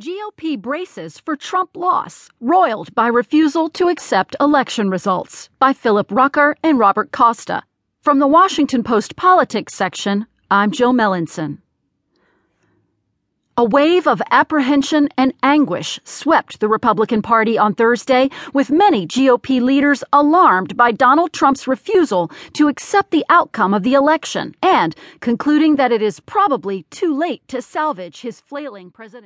GOP braces for Trump loss, roiled by refusal to accept election results by Philip Rucker and Robert Costa. From the Washington Post Politics section, I'm Jill Melancon. A wave of apprehension and anguish swept the Republican Party on Thursday, with many GOP leaders alarmed by Donald Trump's refusal to accept the outcome of the election and concluding that it is probably too late to salvage his flailing president.